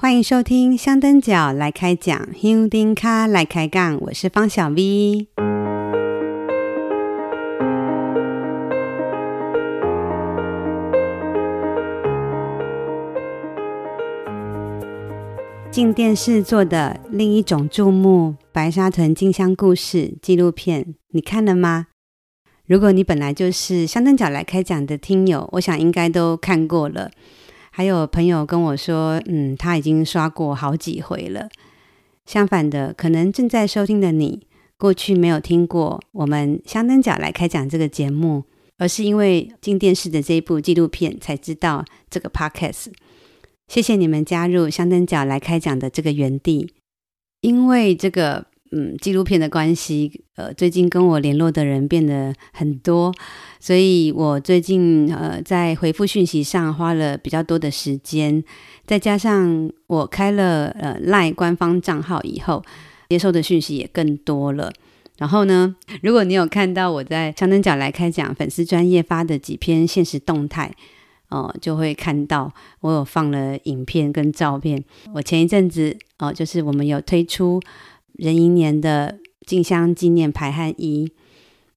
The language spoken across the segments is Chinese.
欢迎收听香灯脚来开讲，香灯脚来开杠，我是方小 V。镜电视做的另一种注目白沙屯进香故事纪录片，你看了吗？如果你本来就是香灯脚来开讲的听友，我想应该都看过了。还有朋友跟我说，嗯，他已经刷过好几回了。相反的，可能正在收听的你，过去没有听过我们香灯角来开讲这个节目，而是因为进电视的这一部纪录片才知道这个 podcast。谢谢你们加入香灯角来开讲的这个园地，因为这个。嗯，纪录片的关系，呃，最近跟我联络的人变得很多，所以我最近呃在回复讯息上花了比较多的时间，再加上我开了呃赖官方账号以后，接收的讯息也更多了。然后呢，如果你有看到我在长灯角来开讲粉丝专业发的几篇现实动态，哦、呃，就会看到我有放了影片跟照片。我前一阵子哦、呃，就是我们有推出。壬寅年的进香纪念排汗衣，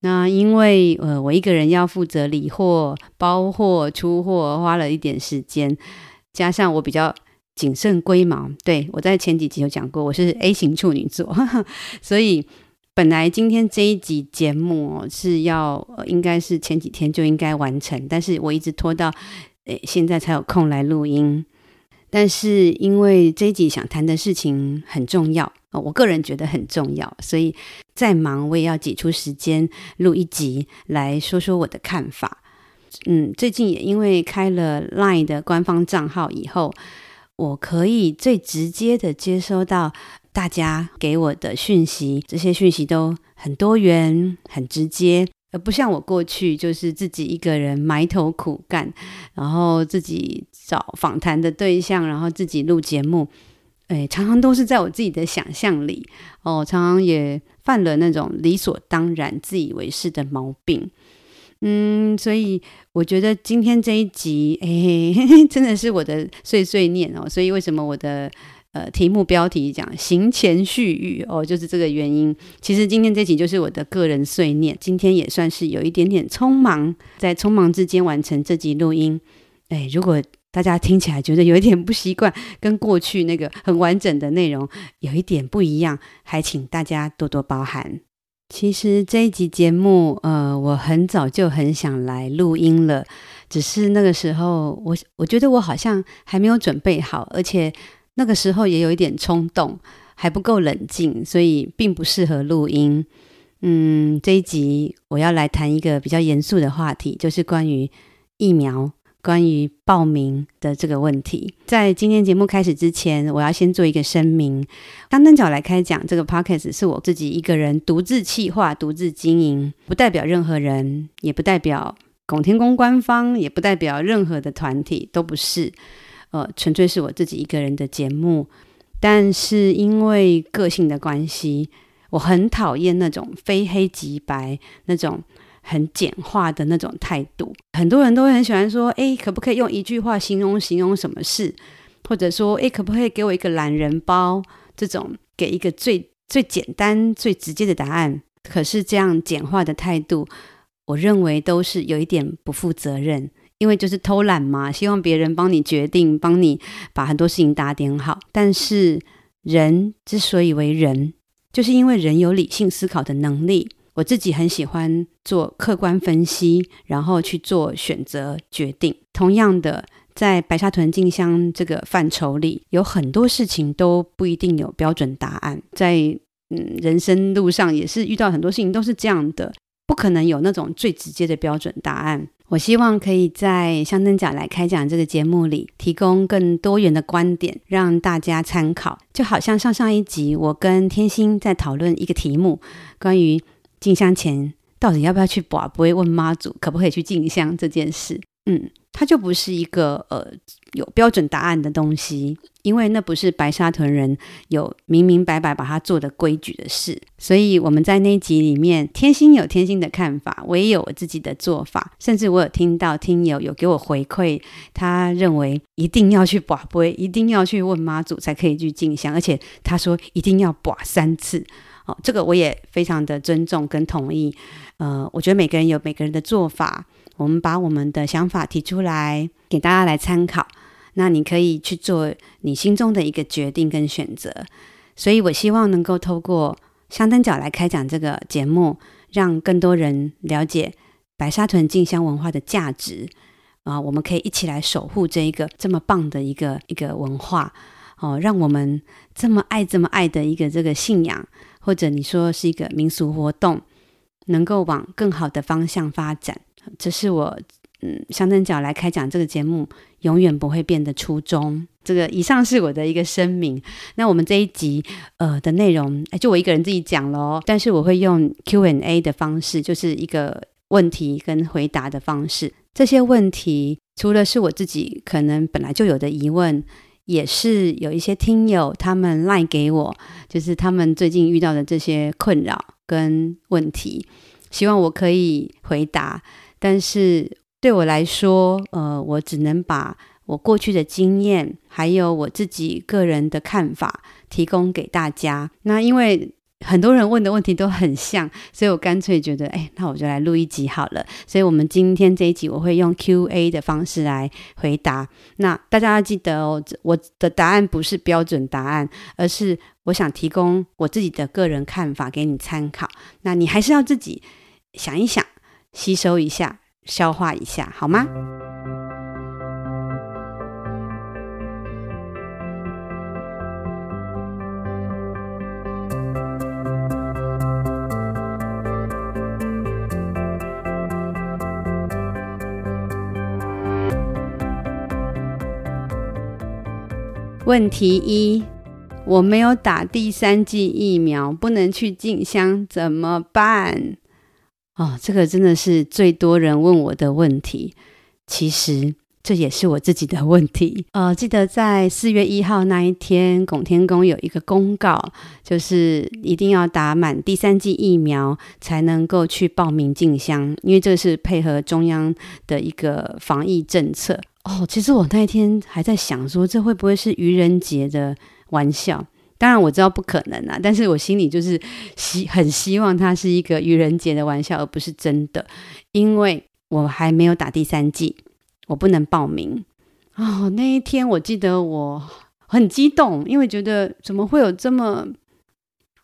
那因为呃我一个人要负责理货、包货、出货，花了一点时间，加上我比较谨慎龟毛，对，我在前几集有讲过，我是 A 型处女座，呵呵，所以本来今天这一集节目哦是要、呃、应该是前几天就应该完成，但是我一直拖到诶现在才有空来录音。但是因为这一集想谈的事情很重要，我个人觉得很重要，所以再忙我也要挤出时间录一集来说说我的看法。嗯，最近也因为开了 LINE 的官方账号以后，我可以最直接的接收到大家给我的讯息，这些讯息都很多元、很直接。而不像我过去就是自己一个人埋头苦干，然后自己找访谈的对象，然后自己录节目，诶，常常都是在我自己的想象里哦，常常也犯了那种理所当然、自以为是的毛病。嗯，所以我觉得今天这一集，诶，真的是我的碎碎念哦。所以为什么我的？呃，题目标题讲行前絮语哦，就是这个原因。其实今天这集就是我的个人碎念，今天也算是有一点点匆忙，在匆忙之间完成这集录音。哎，如果大家听起来觉得有一点不习惯，跟过去那个很完整的内容有一点不一样，还请大家多多包涵。其实这一集节目，呃，我很早就很想来录音了，只是那个时候我我觉得我好像还没有准备好，而且。那个时候也有一点冲动，还不够冷静，所以并不适合录音。嗯，这一集我要来谈一个比较严肃的话题，就是关于疫苗、关于报名的这个问题。在今天节目开始之前，我要先做一个声明：香灯脚来开讲这个 podcast 是我自己一个人独自企划、独自经营，不代表任何人，也不代表拱天宫官方，也不代表任何的团体，都不是。呃，纯粹是我自己一个人的节目，但是因为个性的关系，我很讨厌那种非黑即白、那种很简化的那种态度。很多人都会很喜欢说：“诶，可不可以用一句话形容形容什么事？”或者说：“诶，可不可以给我一个懒人包？”这种给一个最最简单、最直接的答案。可是这样简化的态度，我认为都是有一点不负责任。因为就是偷懒嘛，希望别人帮你决定，帮你把很多事情打点好。但是人之所以为人，就是因为人有理性思考的能力。我自己很喜欢做客观分析，然后去做选择决定。同样的，在白沙屯进香这个范畴里，有很多事情都不一定有标准答案。在嗯人生路上，也是遇到很多事情都是这样的，不可能有那种最直接的标准答案。我希望可以在香灯脚来开讲这个节目里，提供更多元的观点，让大家参考。就好像上上一集，我跟天心在讨论一个题目，关于进香前到底要不要去跋杯，不会问妈祖可不可以去进香这件事。嗯，它就不是一个呃有标准答案的东西，因为那不是白沙屯人有明明白白把它做的规矩的事。所以我们在那一集里面，天心有天心的看法，我也有我自己的做法。甚至我有听到听友有给我回馈，他认为一定要去跋杯，一定要去问妈祖才可以去进香，而且他说一定要跋三次。哦，这个我也非常的尊重跟同意。呃，我觉得每个人有每个人的做法。我们把我们的想法提出来，给大家来参考。那你可以去做你心中的一个决定跟选择。所以我希望能够透过香灯角来开讲这个节目，让更多人了解白沙屯进香文化的价值啊！我们可以一起来守护这一个这么棒的一个一个文化哦，让我们这么爱这么爱的一个这个信仰，或者你说是一个民俗活动，能够往更好的方向发展。这是我嗯，香灯脚来开讲这个节目永远不会变的初衷。这个以上是我的一个声明。那我们这一集呃的内容，就我一个人自己讲咯，但是我会用 Q&A 的方式，就是一个问题跟回答的方式。这些问题除了是我自己可能本来就有的疑问，也是有一些听友他们赖给我，就是他们最近遇到的这些困扰跟问题，希望我可以回答。但是对我来说，呃，我只能把我过去的经验，还有我自己个人的看法提供给大家。那因为很多人问的问题都很像，所以我干脆觉得，哎，那我就来录一集好了。所以我们今天这一集我会用 Q&A 的方式来回答。那大家要记得哦，我的答案不是标准答案，而是我想提供我自己的个人看法给你参考。那你还是要自己想一想。吸收一下，消化一下，好吗？问题一：我没有打第三剂疫苗，不能去进香，怎么办？哦，这个真的是最多人问我的问题。其实这也是我自己的问题。呃，记得在四月一号那一天，拱天宫有一个公告，就是一定要打满第三剂疫苗才能够去报名进香，因为这是配合中央的一个防疫政策。哦，其实我那一天还在想说，这会不会是愚人节的玩笑？当然我知道不可能啊，但是我心里就是希很希望它是一个愚人节的玩笑，而不是真的，因为我还没有打第三剂，我不能报名。哦，那一天我记得我很激动，因为觉得怎么会有这么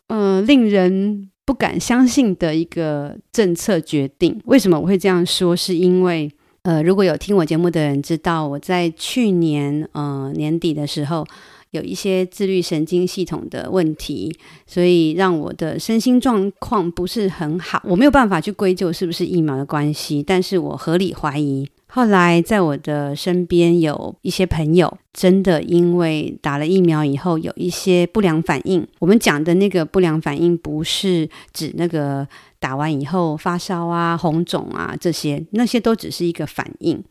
呃令人不敢相信的一个政策决定？为什么我会这样说？是因为呃，如果有听我节目的人知道，我在去年呃年底的时候。有一些自律神经系统的问题，所以让我的身心状况不是很好。我没有办法去归咎是不是疫苗的关系，但是我合理怀疑。后来在我的身边有一些朋友，真的因为打了疫苗以后有一些不良反应。我们讲的那个不良反应，不是指那个打完以后发烧啊、红肿啊这些，那些都只是一个反应。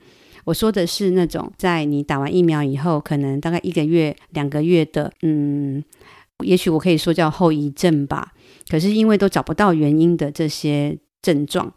我说的是那种在你打完疫苗以后，可能大概一个月、两个月的，嗯，也许我可以说叫后遗症吧。可是因为都找不到原因的这些症状，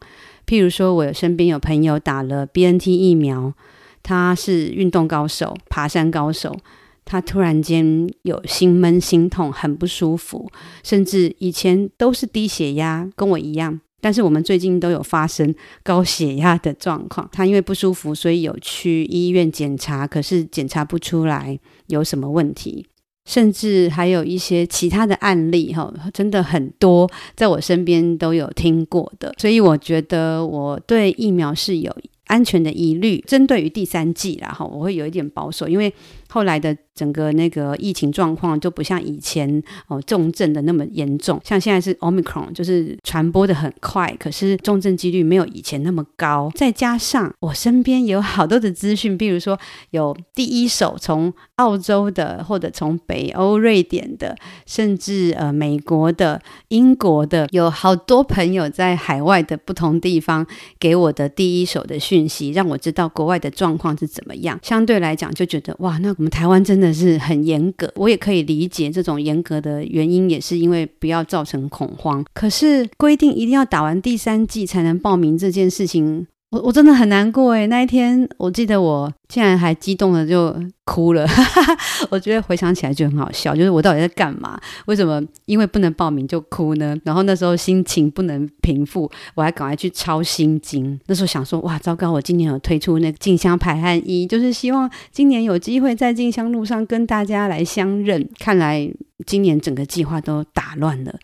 譬如说，我身边有朋友打了 BNT 疫苗，他是运动高手、爬山高手，他突然间有心闷、心痛，很不舒服，甚至以前都是低血压，跟我一样。但是我们最近都有发生高血压的状况，他因为不舒服，所以有去医院检查，可是检查不出来有什么问题，甚至还有一些其他的案例，哈，真的很多，在我身边都有听过的，所以我觉得我对疫苗是有安全的疑虑。针对于第三季啦，哈，我会有一点保守，因为后来的整个那个疫情状况就不像以前哦重症的那么严重，像现在是 Omicron，就是传播的很快，可是重症几率没有以前那么高。再加上我身边有好多的资讯，比如说有第一手从澳洲的，或者从北欧瑞典的，甚至呃美国的、英国的，有好多朋友在海外的不同地方给我的第一手的讯息，让我知道国外的状况是怎么样。相对来讲，就觉得哇，那我们台湾真的是很严格。我也可以理解这种严格的原因，也是因为不要造成恐慌。可是规定一定要打完第三剂才能报名这件事情。我我真的很难过诶，那一天我记得我竟然还激动的就哭了，我觉得回想起来就很好笑，就是我到底在干嘛？为什么因为不能报名就哭呢？然后那时候心情不能平复，我还赶快去抄心经。那时候想说，哇，糟糕！我今年有推出那个静香排汗衣，就是希望今年有机会在静香路上跟大家来相认。看来今年整个计划都打乱了，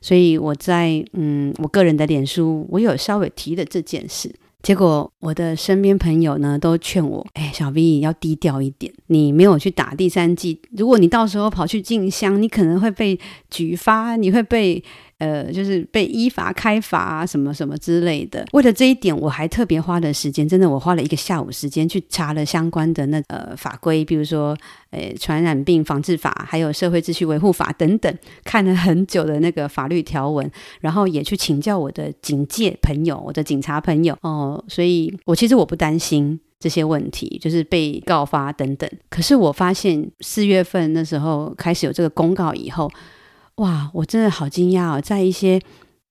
所以我在嗯，我个人的脸书，我有稍微提了这件事。结果我的身边朋友呢都劝我，哎，小 V 要低调一点。你没有去打第三季，如果你到时候跑去进香，你可能会被举发，你会被。呃，就是被依法开罚啊，什么什么之类的。为了这一点，我还特别花了时间，真的，我花了一个下午时间去查了相关的那呃法规，比如说呃传染病防治法，还有社会秩序维护法等等，看了很久的那个法律条文，然后也去请教我的警界朋友，我的警察朋友哦、所以我其实我不担心这些问题，就是被告发等等。可是我发现四月份那时候开始有这个公告以后。哇，我真的好惊讶哦！在一些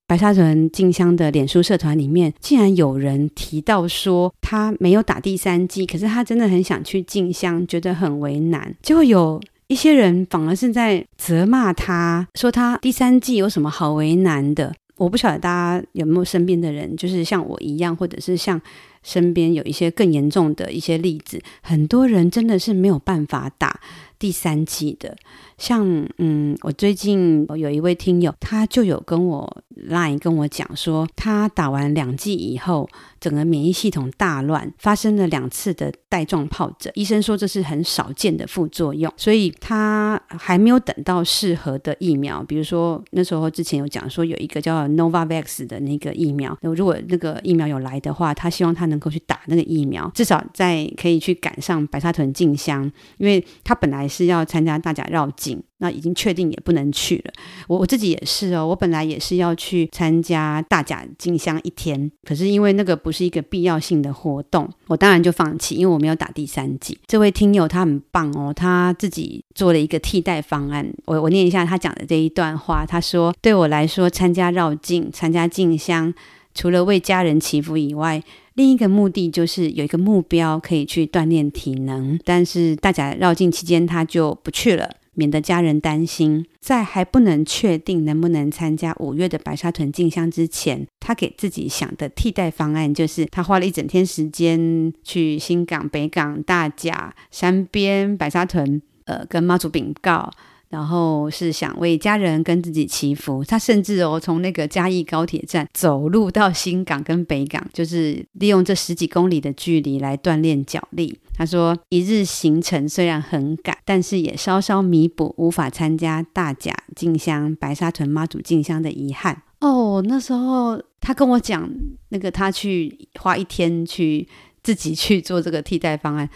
白沙屯进香的脸书社团里面，竟然有人提到说他没有打第三剂，可是他真的很想去进香，觉得很为难。结果有一些人反而是在责骂他，说他第三剂有什么好为难的？我不晓得大家有没有身边的人，就是像我一样，或者是像身边有一些更严重的一些例子，很多人真的是没有办法打第三剂的。像嗯，我最近有一位听友，他就有跟我 line 跟我讲说，他打完两剂以后，整个免疫系统大乱，发生了两次的带状疱疹。医生说这是很少见的副作用，所以他还没有等到适合的疫苗。比如说那时候之前有讲说有一个叫 Novavax 的那个疫苗，如果那个疫苗有来的话，他希望他能够去打那个疫苗，至少在可以去赶上白沙屯进香，因为他本来是要参加大甲绕境。那已经确定也不能去了。我我自己也是哦，我本来也是要去参加大甲进香一天，可是因为那个不是一个必要性的活动，我当然就放弃，因为我没有打第三剂。这位听友他很棒哦，他自己做了一个替代方案。我我念一下他讲的这一段话，他说：“对我来说，参加绕境、参加进香，除了为家人祈福以外，另一个目的就是有一个目标可以去锻炼体能。但是大甲绕境期间，他就不去了。”免得家人担心，在还不能确定能不能参加五月的白沙屯进香之前，他给自己想的替代方案就是，他花了一整天时间去新港、北港、大甲、山边、白沙屯，呃，跟妈祖禀告。然后是想为家人跟自己祈福，他甚至哦从那个嘉义高铁站走路到新港跟北港，就是利用这十几公里的距离来锻炼脚力。他说，一日行程虽然很赶，但是也稍稍弥补无法参加大甲进香、白沙屯妈祖进香的遗憾。哦，那时候他跟我讲，那个他去花一天去自己去做这个替代方案，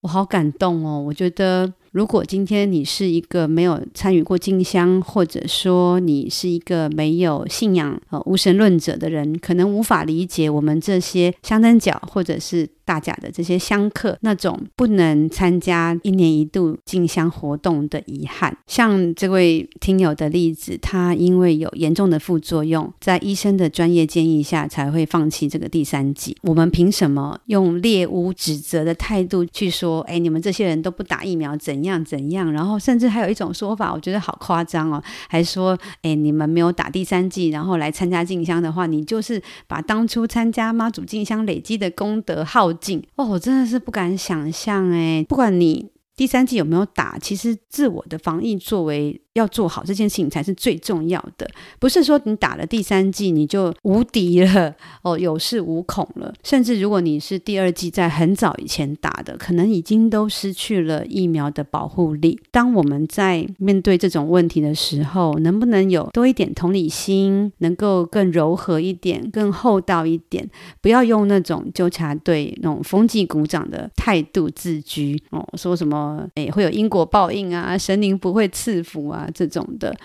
我好感动哦，我觉得。如果今天你是一个没有参与过进香，或者说你是一个没有信仰呃无神论者的人，可能无法理解我们这些香灯脚或者是大甲的这些香客那种不能参加一年一度进香活动的遗憾。像这位听友的例子，他因为有严重的副作用，在医生的专业建议下才会放弃这个第三剂。我们凭什么用猎巫指责的态度去说？哎，你们这些人都不打疫苗，怎样？样怎样？然后甚至还有一种说法，我觉得好夸张哦，还说，哎，你们没有打第三季，然后来参加进香的话，你就是把当初参加妈祖进香累积的功德耗尽哦，我真的是不敢想象哎。不管你第三季有没有打，其实自我的防疫作为要做好这件事情才是最重要的，不是说你打了第三剂你就无敌了哦，有恃无恐了。甚至如果你是第二剂在很早以前打的，可能已经都失去了疫苗的保护力。当我们在面对这种问题的时候，能不能有多一点同理心，能够更柔和一点、更厚道一点，不要用那种纠察队那种风纪鼓掌的态度自居哦，说什么诶会有因果报应啊，神灵不会赐福啊。这种的，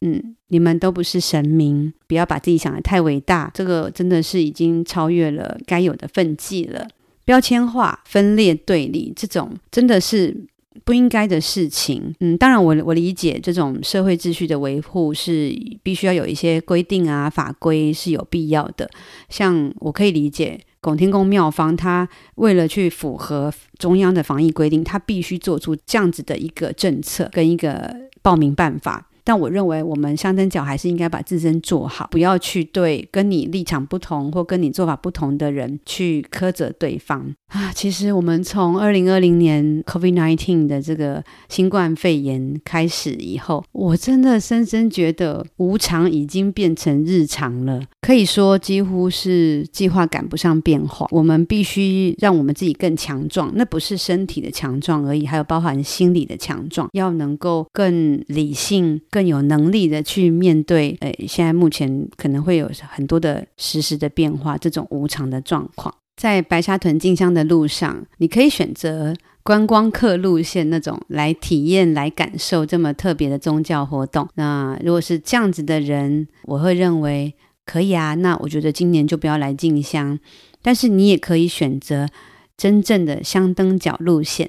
嗯，你们都不是神明，不要把自己想得太伟大，这个真的是已经超越了该有的分际了。标签化、分裂、对立，这种真的是不应该的事情。嗯，当然，我我理解这种社会秩序的维护是必须要有一些规定啊、法规是有必要的。像我可以理解。拱天宫庙方，他为了去符合中央的防疫规定，他必须做出这样子的一个政策跟一个报名办法。但我认为，我们相灯角还是应该把自身做好，不要去对跟你立场不同或跟你做法不同的人去苛责对方啊。其实，我们从二零二零年 COVID-19 的这个新冠肺炎开始以后，我真的深深觉得无常已经变成日常了，可以说几乎是计划赶不上变化。我们必须让我们自己更强壮，那不是身体的强壮而已，还有包含心理的强壮，要能够更理性、更更有能力的去面对，诶、哎，现在目前可能会有很多的实时的变化，这种无常的状况，在白沙屯进香的路上，你可以选择观光客路线那种来体验、来感受这么特别的宗教活动。那如果是这样子的人，我会认为可以啊。那我觉得今年就不要来进香，但是你也可以选择真正的香灯脚路线。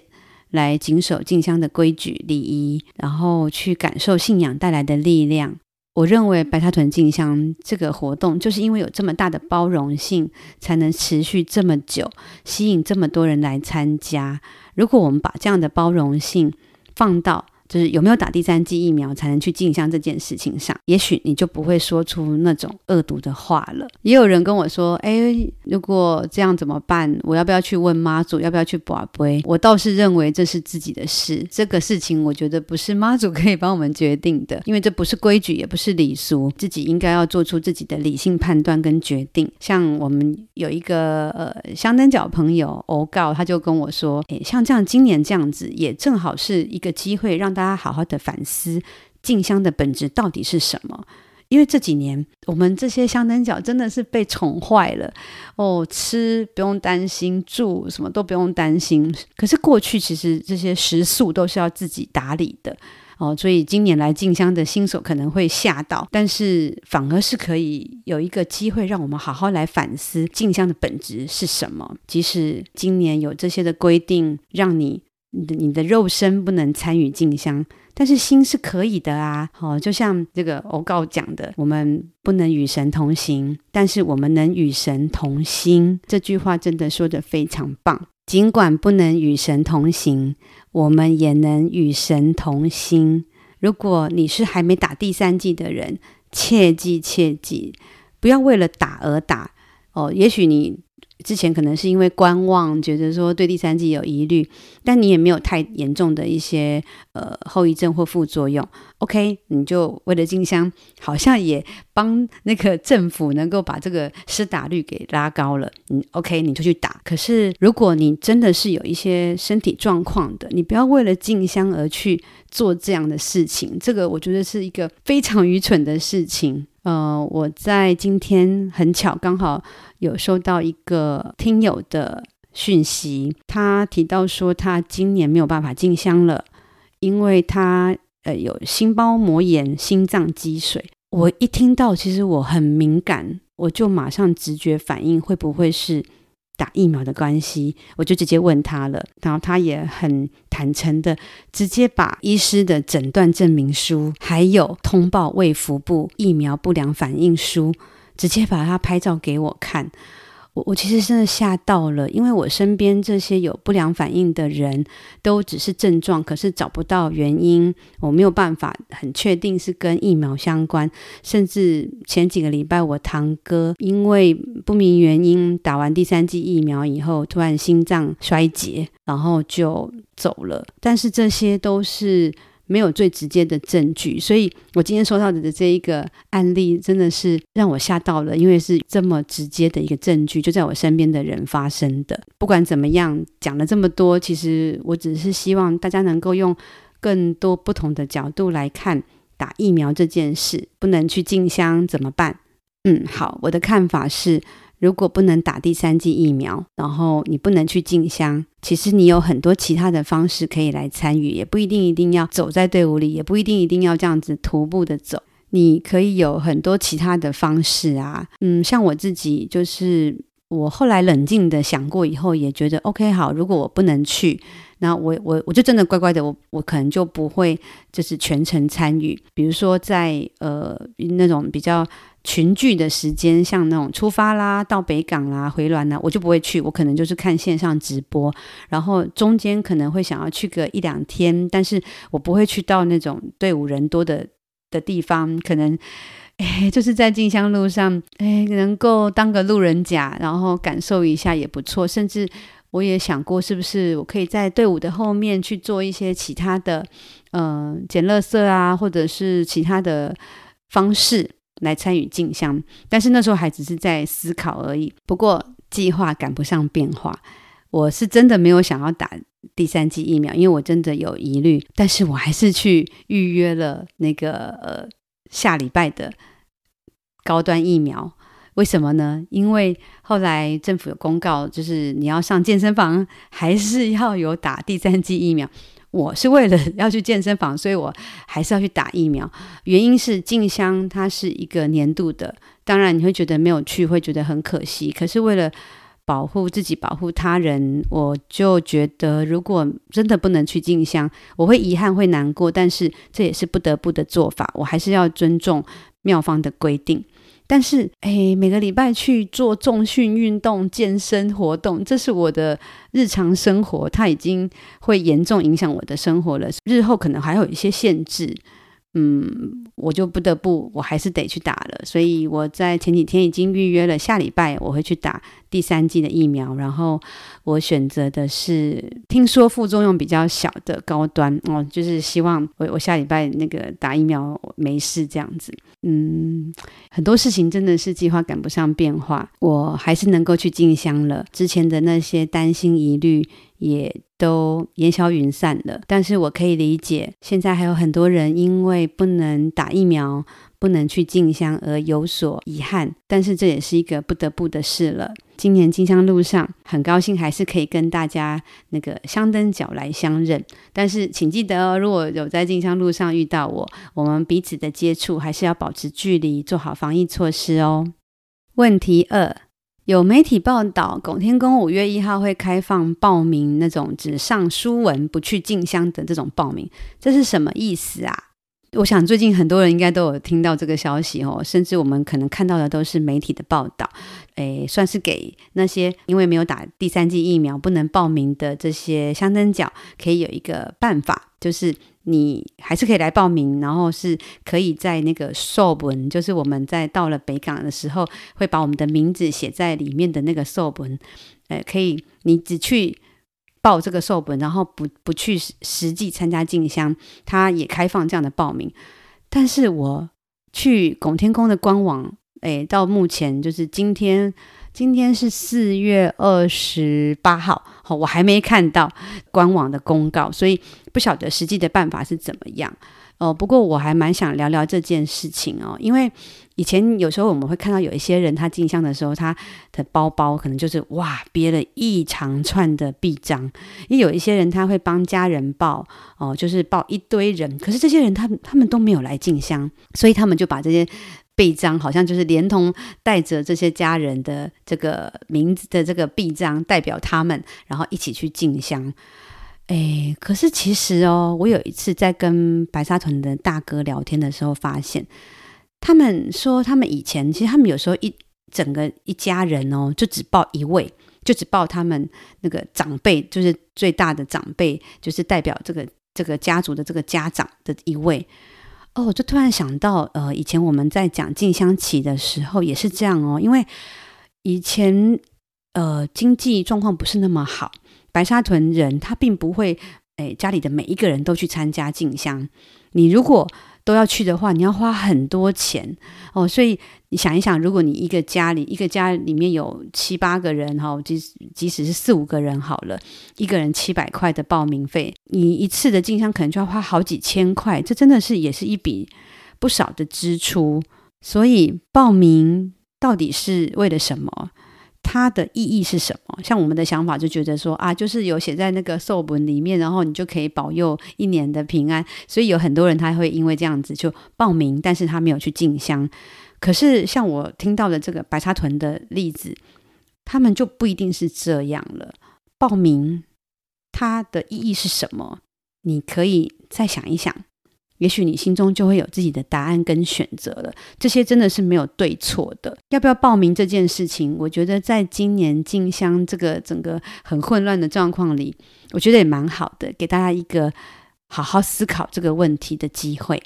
来谨守静香的规矩礼仪，然后去感受信仰带来的力量。我认为白沙屯静香这个活动，就是因为有这么大的包容性，才能持续这么久，吸引这么多人来参加。如果我们把这样的包容性放到就是有没有打第三剂疫苗才能去进香这件事情上，也许你就不会说出那种恶毒的话了。也有人跟我说：“哎，如果这样怎么办？我要不要去问妈祖？要不要去跋杯？”我倒是认为这是自己的事，这个事情我觉得不是妈祖可以帮我们决定的，因为这不是规矩，也不是礼俗，自己应该要做出自己的理性判断跟决定。像我们有一个呃香灯脚朋友欧告，他就跟我说：“哎，像这样今年这样子，也正好是一个机会让大。”大家好好的反思静香的本质到底是什么？因为这几年我们这些香灯脚真的是被宠坏了哦，吃不用担心，住什么都不用担心。可是过去其实这些食宿都是要自己打理的哦，所以今年来进香的新手可能会吓到，但是反而是可以有一个机会让我们好好来反思进香的本质是什么。即使今年有这些的规定，让你。你的你的肉身不能参与进香，但是心是可以的啊！哦，就像这个欧告讲的，我们不能与神同行，但是我们能与神同心。这句话真的说得非常棒。尽管不能与神同行，我们也能与神同心。如果你是还没打第三剂的人，切记切记，不要为了打而打哦。也许你。之前可能是因为观望，觉得说对第三季有疑虑，但你也没有太严重的一些呃后遗症或副作用。OK，你就为了进香，好像也帮那个政府能够把这个施打率给拉高了。嗯，OK，你就去打。可是如果你真的是有一些身体状况的，你不要为了进香而去做这样的事情。这个我觉得是一个非常愚蠢的事情。呃，我在今天很巧，刚好有收到一个听友的讯息，他提到说他今年没有办法进香了，因为他呃有心包膜炎、心脏积水。我一听到，其实我很敏感，我就马上直觉反应会不会是。打疫苗的关系，我就直接问他了，然后他也很坦诚的，直接把医师的诊断证明书，还有通报卫福部疫苗不良反应书，直接把它拍照给我看。我我其实真的吓到了，因为我身边这些有不良反应的人都只是症状，可是找不到原因，我没有办法很确定是跟疫苗相关。甚至前几个礼拜，我堂哥因为不明原因打完第三剂疫苗以后，突然心脏衰竭，然后就走了。但是这些都是。没有最直接的证据。所以我今天收到的这一个案例，真的是让我吓到了，因为是这么直接的一个证据，就在我身边的人发生的。不管怎么样，讲了这么多，其实我只是希望大家能够用更多不同的角度来看打疫苗这件事。不能去进香怎么办？嗯，好，我的看法是。如果不能打第三剂疫苗，然后你不能去进香，其实你有很多其他的方式可以来参与，也不一定一定要走在队伍里，也不一定一定要这样子徒步的走，你可以有很多其他的方式啊。嗯，像我自己就是，我后来冷静的想过以后，也觉得 OK 好。如果我不能去，那我我我就真的乖乖的，我我可能就不会就是全程参与。比如说在呃那种比较。群聚的时间，像那种出发啦、到北港啦、回銮啦，我就不会去。我可能就是看线上直播，然后中间可能会想要去个一两天，但是我不会去到那种队伍人多的的地方。可能，就是在进香路上，哎，能够当个路人甲，然后感受一下也不错。甚至我也想过，是不是我可以在队伍的后面去做一些其他的，嗯、呃，捡垃圾啊，或者是其他的方式。来参与进香，但是那时候还只是在思考而已。不过计划赶不上变化，我是真的没有想要打第三剂疫苗，因为我真的有疑虑。但是我还是去预约了那个呃下礼拜的高端疫苗。为什么呢？因为后来政府有公告，就是你要上健身房，还是要有打第三剂疫苗。我是为了 要去健身房，所以我还是要去打疫苗。原因是静香它是一个年度的，当然你会觉得没有去会觉得很可惜。可是为了保护自己、保护他人，我就觉得如果真的不能去静香，我会遗憾、会难过，但是这也是不得不的做法。我还是要尊重妙方的规定。但是，哎，每个礼拜去做重训运动、健身活动，这是我的日常生活，它已经会严重影响我的生活了。日后可能还有一些限制。嗯，我就不得不，我还是得去打了。所以我在前几天已经预约了下礼拜我会去打第三剂的疫苗。然后我选择的是听说副作用比较小的高端哦，就是希望我我下礼拜那个打疫苗没事这样子。嗯，很多事情真的是计划赶不上变化，我还是能够去进香了。之前的那些担心疑虑。也都烟消云散了，但是我可以理解，现在还有很多人因为不能打疫苗，不能去进香而有所遗憾，但是这也是一个不得不的事了。今年进香路上，很高兴还是可以跟大家那个香灯脚来相认，但是请记得哦，如果有在进香路上遇到我，我们彼此的接触还是要保持距离，做好防疫措施哦。问题二。有媒体报道，拱天宫五月一号会开放报名，那种只上书文不去进香的这种报名，这是什么意思啊？我想最近很多人应该都有听到这个消息哦，甚至我们可能看到的都是媒体的报道，诶，算是给那些因为没有打第三剂疫苗不能报名的这些香灯脚，可以有一个办法，就是。你还是可以来报名，然后是可以在那个寿本，就是我们在到了北港的时候，会把我们的名字写在里面的那个寿本，呃，可以你只去报这个寿本，然后不不去实际参加进香，他也开放这样的报名。但是我去拱天宫的官网，诶，到目前就是今天。今天是四月二十八号，好，我还没看到官网的公告，所以不晓得实际的办法是怎么样。哦，不过我还蛮想聊聊这件事情哦，因为以前有时候我们会看到有一些人他进香的时候，他的包包可能就是哇憋了一长串的臂章，也有一些人他会帮家人报哦，就是报一堆人，可是这些人他他们都没有来进香，所以他们就把这些。臂章好像就是连同带着这些家人的这个名字的这个臂章，代表他们，然后一起去进香。哎，可是其实哦，我有一次在跟白沙屯的大哥聊天的时候，发现他们说，他们以前其实他们有时候一整个一家人哦，就只报一位，就只报他们那个长辈，就是最大的长辈，就是代表这个这个家族的这个家长的一位。哦，我就突然想到，呃，以前我们在讲静香旗的时候也是这样哦，因为以前呃经济状况不是那么好，白沙屯人他并不会诶，家里的每一个人都去参加静香。你如果都要去的话，你要花很多钱哦。所以你想一想，如果你一个家里一个家里面有七八个人哈，即即使是四五个人好了，一个人七百块的报名费，你一次的进香可能就要花好几千块，这真的是也是一笔不少的支出。所以报名到底是为了什么？它的意义是什么？像我们的想法就觉得说啊，就是有写在那个寿本里面，然后你就可以保佑一年的平安。所以有很多人他会因为这样子就报名，但是他没有去进香。可是像我听到的这个白沙屯的例子，他们就不一定是这样了。报名它的意义是什么？你可以再想一想。也许你心中就会有自己的答案跟选择了。这些真的是没有对错的。要不要报名这件事情，我觉得在今年进香这个整个很混乱的状况里，我觉得也蛮好的，给大家一个好好思考这个问题的机会。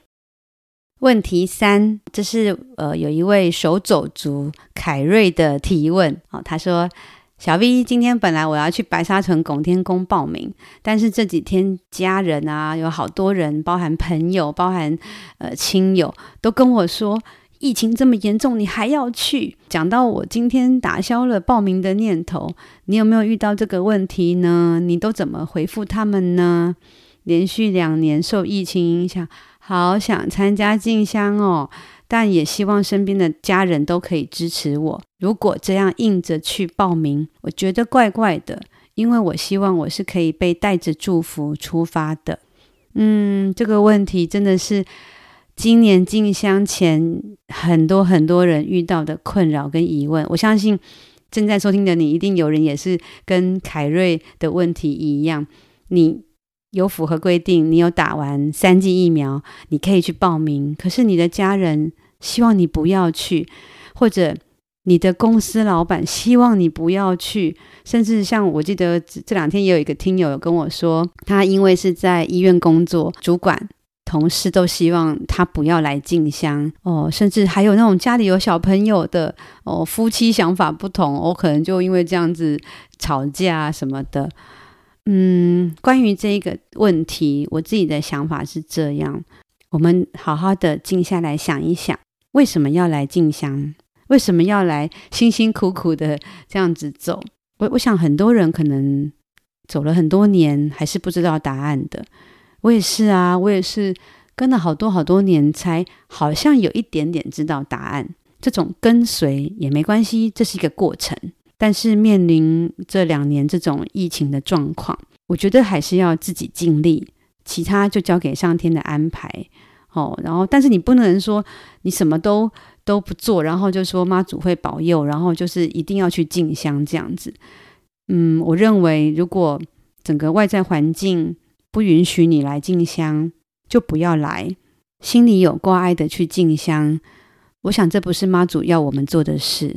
问题三，这是呃有一位手走族凯瑞的提问哦，他说。小 V，今天本来我要去白沙屯拱天宫报名，但是这几天家人啊，有好多人，包含朋友，包含呃亲友，都跟我说疫情这么严重，你还要去？讲到我今天打消了报名的念头，你有没有遇到这个问题呢？你都怎么回复他们呢？连续两年受疫情影响，好想参加进香哦。但也希望身边的家人都可以支持我。如果这样硬着去报名，我觉得怪怪的，因为我希望我是可以被带着祝福出发的。嗯，这个问题真的是今年进香前很多很多人遇到的困扰跟疑问。我相信正在收听的你，一定有人也是跟凯瑞的问题一样，你。有符合规定，你有打完三剂疫苗，你可以去报名。可是你的家人希望你不要去，或者你的公司老板希望你不要去，甚至像我记得这两天也有一个听友有跟我说，他因为是在医院工作，主管、同事都希望他不要来进香哦，甚至还有那种家里有小朋友的哦，夫妻想法不同，我、可能就因为这样子吵架什么的。嗯，关于这个问题，我自己的想法是这样：我们好好的静下来想一想，为什么要来进香？为什么要来辛辛苦苦的这样子走？我我想很多人可能走了很多年，还是不知道答案的。我也是啊，我也是跟了好多好多年，才好像有一点点知道答案。这种跟随也没关系，这是一个过程。但是面临这两年这种疫情的状况，我觉得还是要自己尽力，其他就交给上天的安排。哦，然后但是你不能说你什么都都不做，然后就说妈祖会保佑，然后就是一定要去进香这样子。嗯，我认为如果整个外在环境不允许你来进香，就不要来，心里有挂碍的去进香。我想这不是妈祖要我们做的事。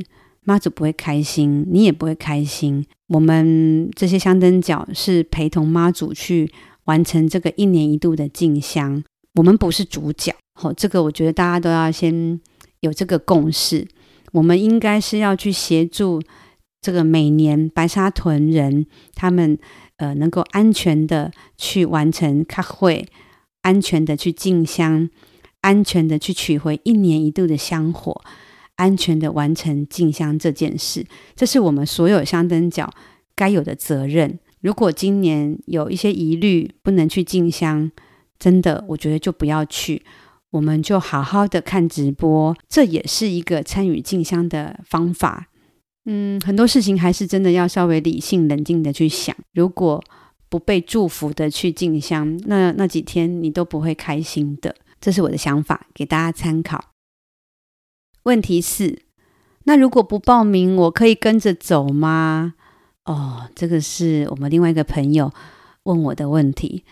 妈祖不会开心，你也不会开心。我们这些香灯脚是陪同妈祖去完成这个一年一度的进香，我们不是主角。好，这个我觉得大家都要先有这个共识。我们应该是要去协助这个每年白沙屯人，他们呃能够安全的去完成开会，安全的去进香，安全的去取回一年一度的香火。安全的完成进香这件事，这是我们所有香灯脚该有的责任。如果今年有一些疑虑，不能去进香，真的，我觉得就不要去。我们就好好的看直播，这也是一个参与进香的方法。嗯，很多事情还是真的要稍微理性冷静的去想。如果不被祝福的去进香，那那几天你都不会开心的。这是我的想法，给大家参考。问题是，那如果不报名，我可以跟着走吗？哦，这个是我们另外一个朋友问我的问题。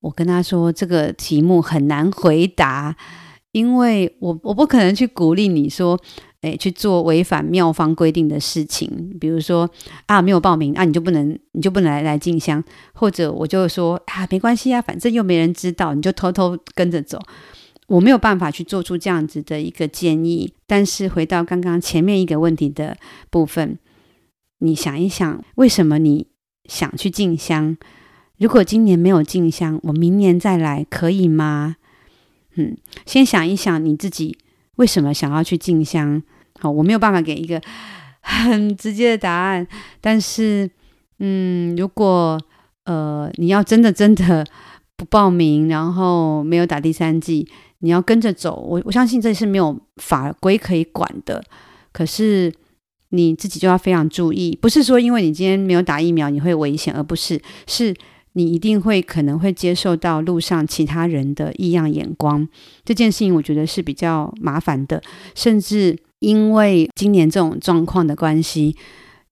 我跟他说，这个题目很难回答，因为我我不可能去鼓励你说，诶，去做违反庙方规定的事情，比如说啊，没有报名啊，你就不能你就不能来来进香，或者我就说啊，没关系啊，反正又没人知道，你就偷偷跟着走。我没有办法去做出这样子的一个建议，但是回到刚刚前面一个问题的部分，你想一想，为什么你想去进香？如果今年没有进香，我明年再来可以吗？嗯，先想一想你自己为什么想要去进香。好，我没有办法给一个很直接的答案，但是，嗯，如果呃你要真的真的不报名，然后没有打第三剂，你要跟着走，我我相信这是没有法规可以管的。可是你自己就要非常注意，不是说因为你今天没有打疫苗你会危险，而不是是。你一定会可能会接受到路上其他人的异样眼光，这件事情我觉得是比较麻烦的。甚至因为今年这种状况的关系，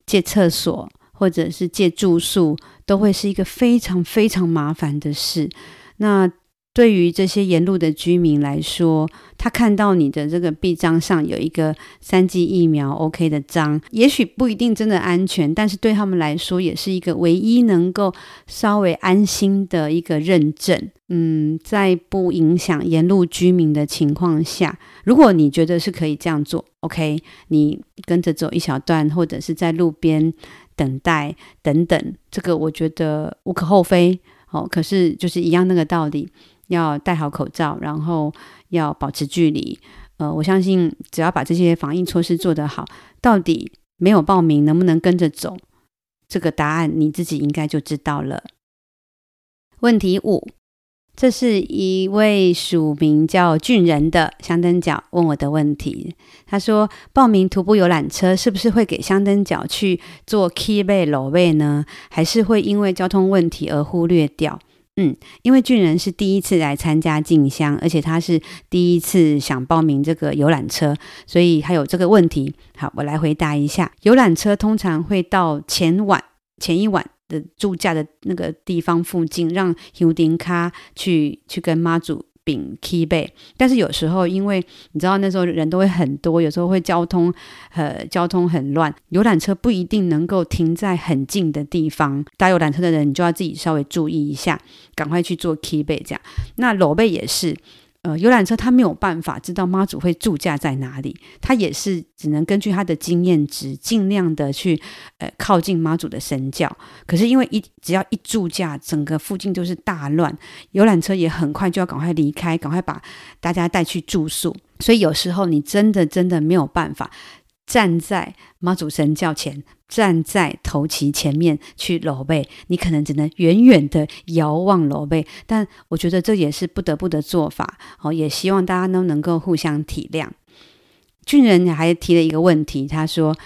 借厕所或者是借住宿都会是一个非常非常麻烦的事。那对于这些沿路的居民来说，他看到你的这个臂章上有一个三剂疫苗 OK 的章，也许不一定真的安全，但是对他们来说也是一个唯一能够稍微安心的一个认证。嗯，在不影响沿路居民的情况下，如果你觉得是可以这样做，OK，你跟着走一小段，或者是在路边等待等等，这个我觉得无可厚非。哦，可是就是一样那个道理。要戴好口罩，然后要保持距离。呃，我相信只要把这些防疫措施做得好，到底没有报名能不能跟着走，这个答案你自己应该就知道了。问题五，这是一位署名叫俊仁的香灯脚问我的问题。他说：报名徒步游览车是不是会给香灯脚去做 key 背、搂背呢？还是会因为交通问题而忽略掉？嗯，因为俊仁是第一次来参加静香，而且他是第一次想报名这个游览车，所以他有这个问题。好，我来回答一下。游览车通常会到前晚前一晚的住家的那个地方附近，让尤迪卡去去跟妈祖。丙 key 背，但是有时候因为你知道那时候人都会很多，有时候会交通呃交通很乱，游览车不一定能够停在很近的地方。搭游览车的人，你就要自己稍微注意一下，赶快去做 key 背这样。那裸背也是。呃，游览车他没有办法知道妈祖会驻驾在哪里，他也是只能根据他的经验值，尽量的去呃靠近妈祖的神教。可是因为一只要一驻驾，整个附近就是大乱，游览车也很快就要赶快离开，赶快把大家带去住宿。所以有时候你真的真的没有办法。站在妈祖神教前，站在头旗前面去搂背，你可能只能远远的遥望搂背。但我觉得这也是不得不的做法哦，也希望大家都能够互相体谅。俊仁还提了一个问题，他说，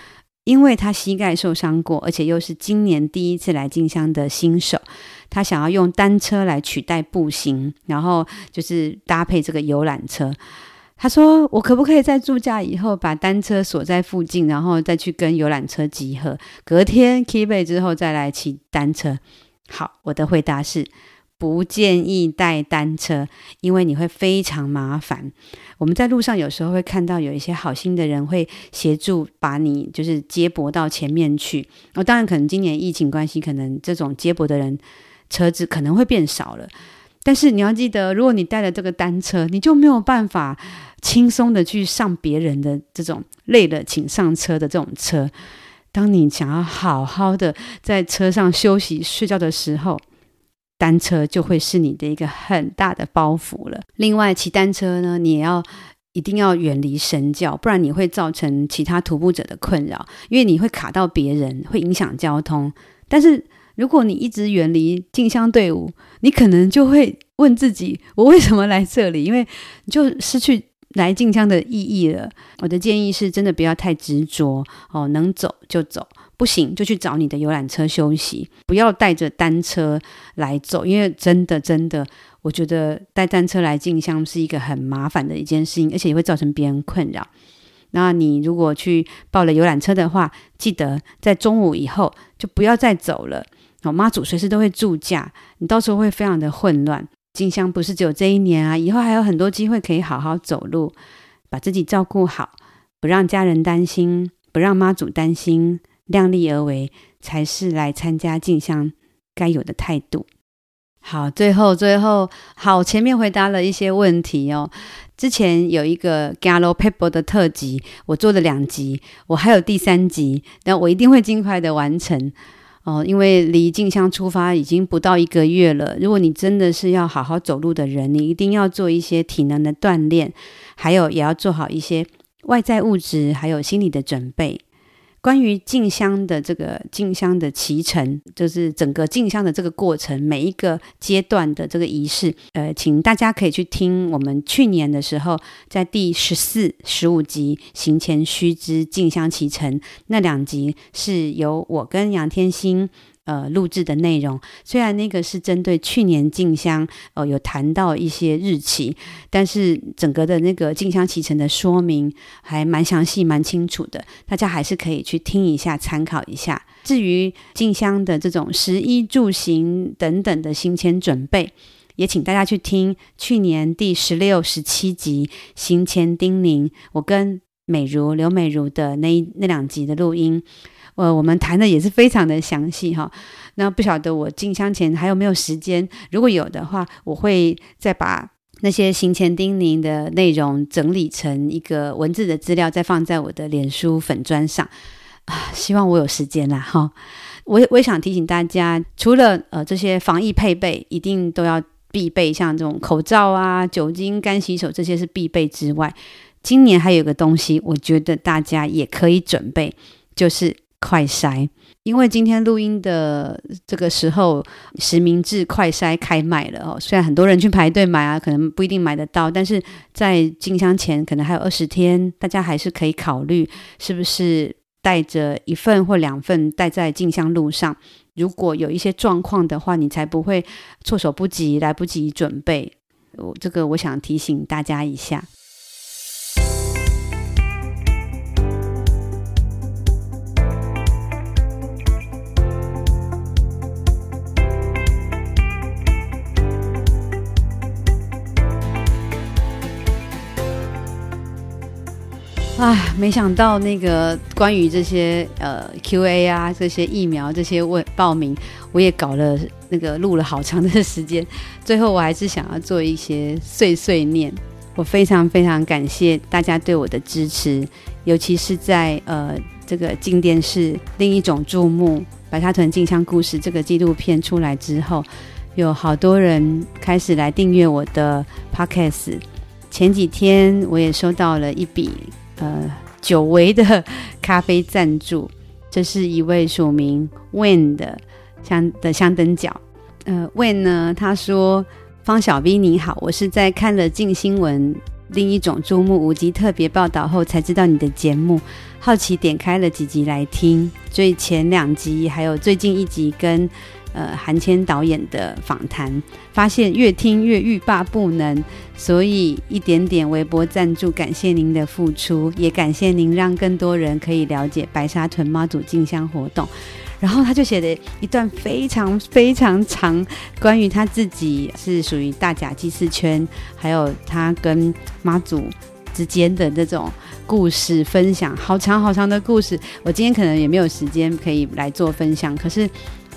因为他膝盖受伤过，而且又是今年第一次来进香的新手，他想要用单车来取代步行，然后就是搭配这个游览车。他说：“我可不可以在住家以后把单车锁在附近，然后再去跟游览车集合？隔天 key 背之后再来骑单车？”好，我的回答是不建议带单车，因为你会非常麻烦。我们在路上有时候会看到有一些好心的人会协助把你就是接驳到前面去。哦，当然可能今年疫情关系，可能这种接驳的人车子可能会变少了。但是你要记得，如果你带了这个单车，你就没有办法轻松的去上别人的这种累了请上车的这种车。当你想要好好的在车上休息睡觉的时候，单车就会是你的一个很大的包袱了。另外，骑单车呢，你也要一定要远离神教，不然你会造成其他徒步者的困扰，因为你会卡到别人，会影响交通。但是如果你一直远离进香队伍，你可能就会问自己：我为什么来这里？因为你就失去来进香的意义了。我的建议是真的不要太执着哦，能走就走，不行就去找你的游览车休息，不要带着单车来走，因为真的真的，我觉得带单车来进香是一个很麻烦的一件事情，而且也会造成别人困扰。那你如果去报了游览车的话，记得在中午以后就不要再走了。哦，妈祖随时都会住驾，你到时候会非常的混乱。进香不是只有这一年啊，以后还有很多机会可以好好走路，把自己照顾好，不让家人担心，不让妈祖担心，量力而为才是来参加进香该有的态度。好，最后最后，好，前面回答了一些问题哦。之前有一个 Gallo Pepper 的特辑，我做了两集，我还有第三集，但我一定会尽快的完成。哦，因为离静香出发已经不到一个月了。如果你真的是要好好走路的人，你一定要做一些体能的锻炼，还有也要做好一些外在物质还有心理的准备。关于静香的这个静香的脐橙，就是整个静香的这个过程，每一个阶段的这个仪式，呃，请大家可以去听我们去年的时候在第十四、十五集“行前须知静香脐橙”那两集，是由我跟杨天心。呃，录制的内容虽然那个是针对去年进香，呃，有谈到一些日期，但是整个的那个进香启程的说明还蛮详细、蛮清楚的，大家还是可以去听一下、参考一下。至于进香的这种食衣住行等等的行前准备，也请大家去听去年第十六、十七集行前叮咛，我跟美如刘美如的那那两集的录音。呃，我们谈的也是非常的详细哈。那不晓得我进香前还有没有时间？如果有的话，我会再把那些行前叮咛的内容整理成一个文字的资料，再放在我的脸书粉砖上啊。希望我有时间啦哈。我也我也想提醒大家，除了呃这些防疫配备一定都要必备，像这种口罩啊、酒精、干洗手这些是必备之外，今年还有个东西，我觉得大家也可以准备，就是。快筛，因为今天录音的这个时候，实名制快筛开卖了哦。虽然很多人去排队买啊，可能不一定买得到，但是在进箱前可能还有二十天，大家还是可以考虑是不是带着一份或两份带在进箱路上。如果有一些状况的话，你才不会措手不及，来不及准备。我这个我想提醒大家一下。啊，没想到那个关于这些呃 Q&A 啊，这些疫苗这些问报名，我也搞了那个录了好长的时间，最后我还是想要做一些碎碎念。我非常非常感谢大家对我的支持，尤其是在呃这个进电视另一种注目白沙屯进香故事这个纪录片出来之后，有好多人开始来订阅我的 Podcast。前几天我也收到了一笔。呃，久违的咖啡赞助，这是一位署名 Win 的香的香灯角。呃，Win 呢，他说：“方小 V 你好，我是在看了镜新闻另一种注目五集特别报道后才知道你的节目，好奇点开了几集来听，所以前两集还有最近一集跟。”呃，韩谦导演的访谈，发现越听越欲罢不能，所以一点点微薄赞助，感谢您的付出，也感谢您让更多人可以了解白沙屯妈祖进香活动。然后他就写了一段非常非常长，关于他自己是属于大甲祭祀圈，还有他跟妈祖之间的这种故事分享，好长好长的故事。我今天可能也没有时间可以来做分享，可是。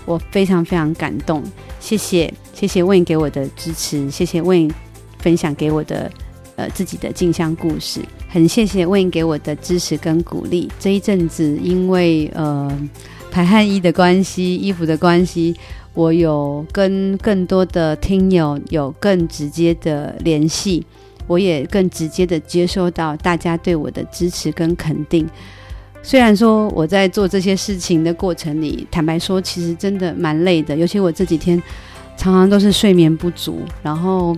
我非常非常感动，谢谢谢谢 Win 给我的支持，谢谢 Win 分享给我的呃自己的镜像故事，很谢谢 Win 给我的支持跟鼓励。这一阵子因为呃排汗衣的关系，衣服的关系，我有跟更多的听友有更直接的联系，我也更直接的接收到大家对我的支持跟肯定。虽然说我在做这些事情的过程里，坦白说，其实真的蛮累的。尤其我这几天常常都是睡眠不足，然后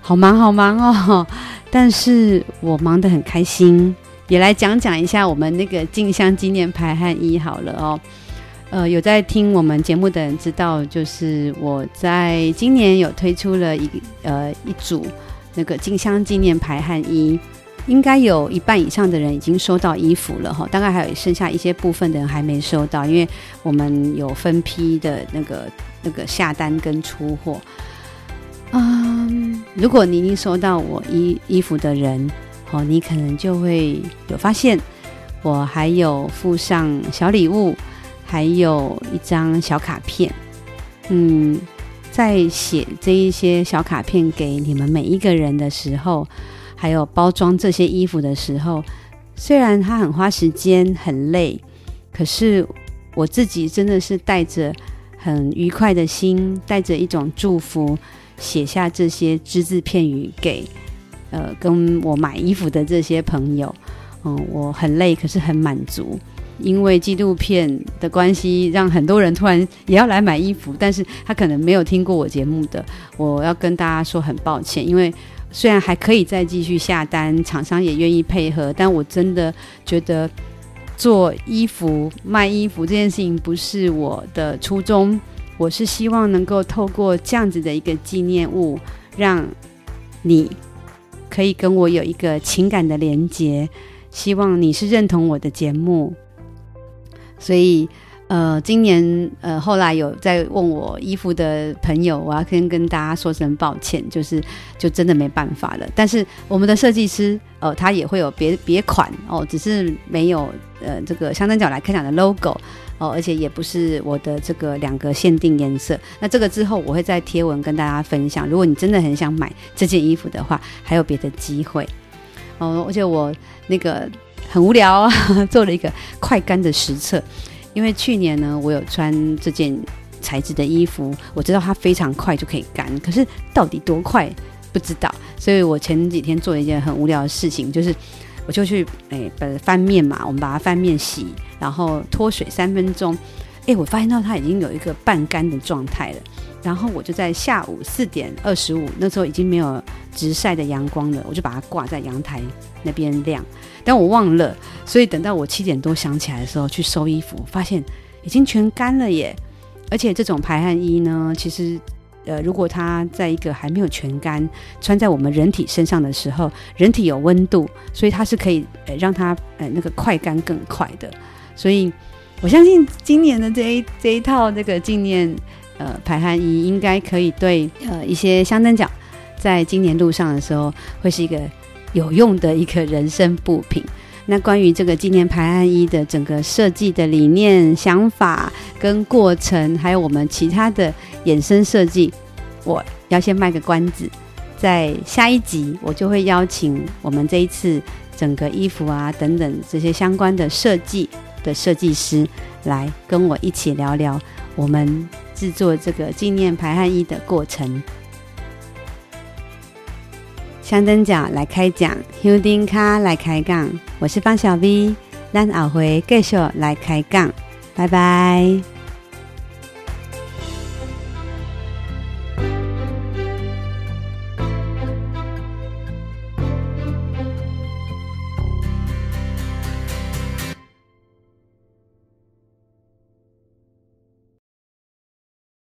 好忙好忙哦。但是我忙得很开心。也来讲讲一下我们那个静香纪念排汗衣好了哦。呃，有在听我们节目的人知道，就是我在今年有推出了一呃一组那个静香纪念排汗衣。应该有一半以上的人已经收到衣服了哈，大概还有剩下一些部分的人还没收到，因为我们有分批的那个那个下单跟出货。嗯，如果你已经收到我衣衣服的人，哦，你可能就会有发现，我还有附上小礼物，还有一张小卡片。嗯，在写这一些小卡片给你们每一个人的时候。还有包装这些衣服的时候，虽然它很花时间、很累，可是我自己真的是带着很愉快的心，带着一种祝福，写下这些只字片语给呃跟我买衣服的这些朋友。嗯，我很累，可是很满足。因为纪录片的关系，让很多人突然也要来买衣服，但是他可能没有听过我节目的，我要跟大家说很抱歉。因为虽然还可以再继续下单，厂商也愿意配合，但我真的觉得做衣服、卖衣服这件事情不是我的初衷。我是希望能够透过这样子的一个纪念物，让你可以跟我有一个情感的连结。希望你是认同我的节目。所以，呃，今年呃，后来有在问我衣服的朋友，我要先跟大家说声抱歉，就是就真的没办法了。但是我们的设计师，呃，他也会有别别款哦，只是没有呃这个香灯脚来开讲的 logo 哦，而且也不是我的这个两个限定颜色。那这个之后我会再贴文跟大家分享。如果你真的很想买这件衣服的话，还有别的机会哦。而且我那个。很无聊，做了一个快干的实测。因为去年呢，我有穿这件材质的衣服，我知道它非常快就可以干。可是到底多快不知道，所以我前几天做了一件很无聊的事情，就是我就去诶把翻面嘛，我们把它翻面洗，然后脱水三分钟。诶，我发现到它已经有一个半干的状态了。然后我就在下午四点二十五，那时候已经没有直晒的阳光了，我就把它挂在阳台那边晾。但我忘了，所以等到我七点多想起来的时候去收衣服，发现已经全干了耶！而且这种排汗衣呢，其实呃，如果它在一个还没有全干，穿在我们人体身上的时候，人体有温度，所以它是可以呃让它呃那个快干更快的。所以我相信今年的这一这一套这个纪念呃排汗衣，应该可以对呃一些香灯脚在今年路上的时候会是一个。有用的一个人生布品。那关于这个纪念排汗衣的整个设计的理念、想法跟过程，还有我们其他的衍生设计，我要先卖个关子。在下一集，我就会邀请我们这一次整个衣服啊等等这些相关的设计的设计师来跟我一起聊聊我们制作这个纪念排汗衣的过程。香灯脚来开讲，香灯卡来开杠，我是方小 V，咱后回继续来开杠，拜拜。